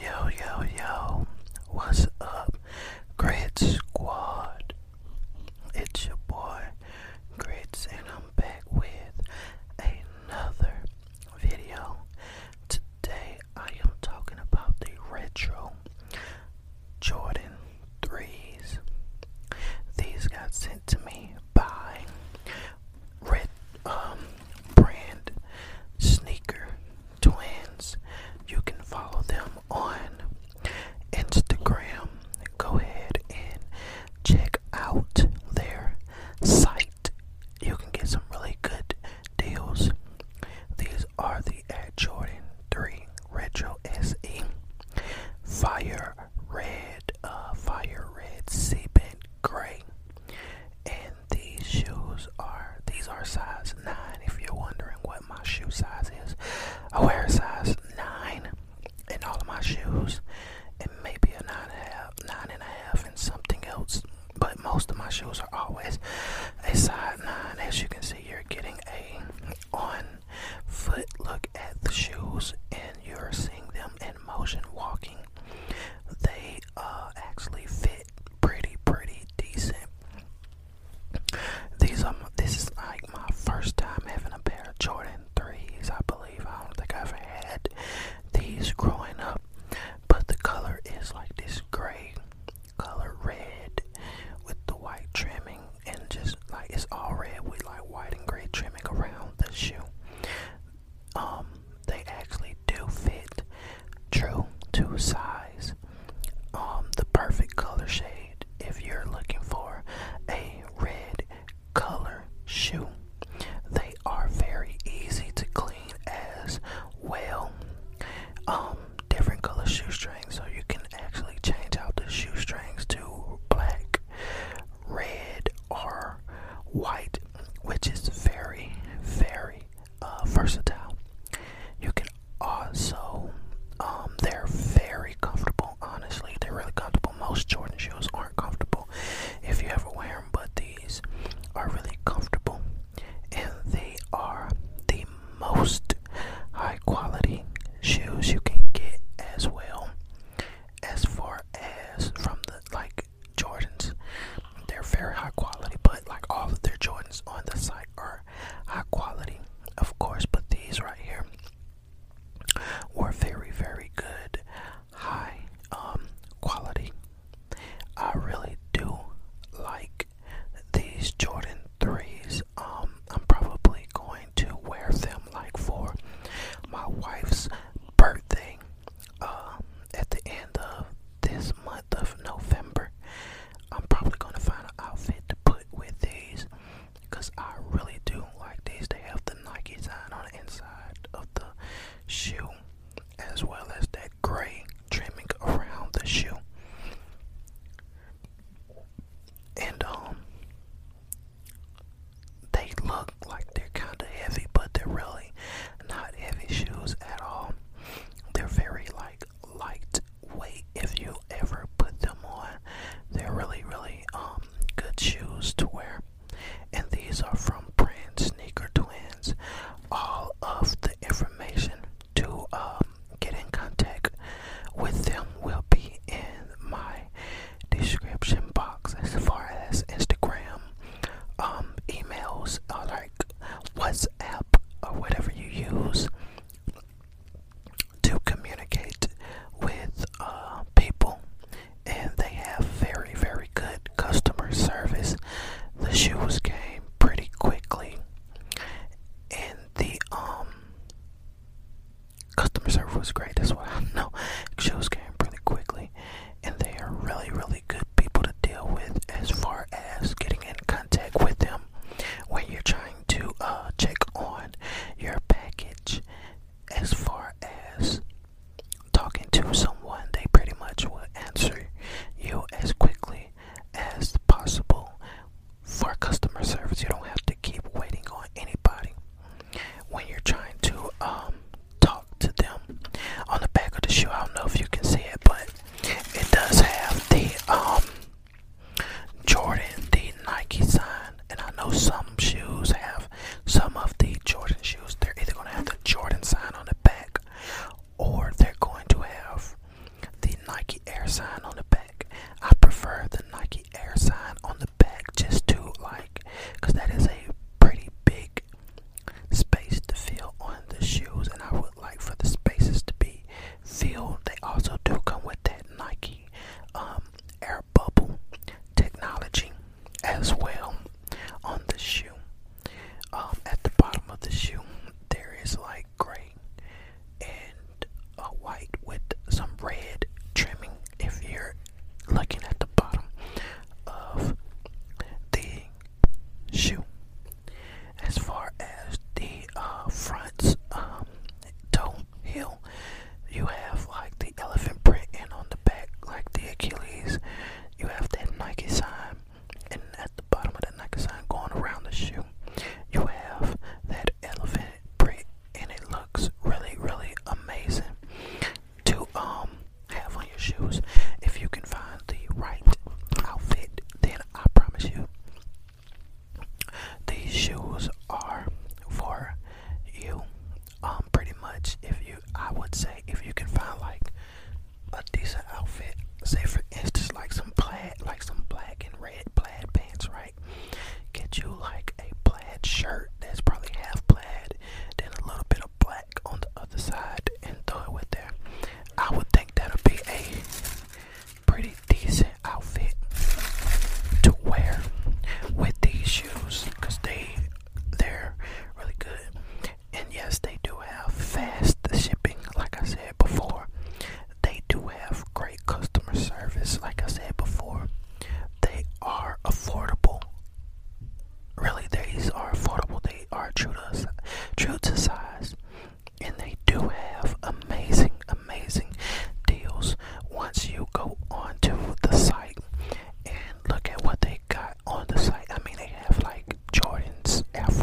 Yo, yo, yo. What's up, Grit Squad? Fire Red, uh, Fire Red Cement Gray. And these shoes are, these are size 9 if you're wondering what my shoe size is. I wear a size 9 in all of my shoes and maybe a 9.5, 9.5 and something else. But most of my shoes are always a size 9. As you can see, you're getting a on foot look at the shoes and you're seeing them in motion walking. They uh, actually fit pretty, pretty decent. These are this is like my first time having a pair of Jordan threes. I believe I don't think I ever had these growing up, but the color is like this gray color, red with the white trimming, and just like it's all red with like white and gray trimming around the shoe. Um, they actually do fit true to size. Um, the perfect color shade if you're looking for a red color shoe. They are very easy to clean as well. Um, different color shoestrings, so you can actually change out the shoestrings to black, red, or white, which is very, very uh, versatile. You can also, um, they're very comfortable. Honestly, they're really comfortable. Most Jordan shoes aren't comfortable if you ever wear them, but these are really much if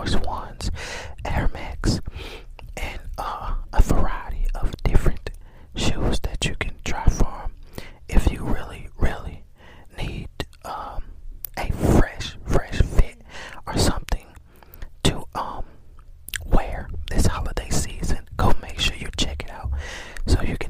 Force Ones, Air Max, and uh, a variety of different shoes that you can try from if you really, really need um, a fresh, fresh fit or something to um, wear this holiday season. Go make sure you check it out so you can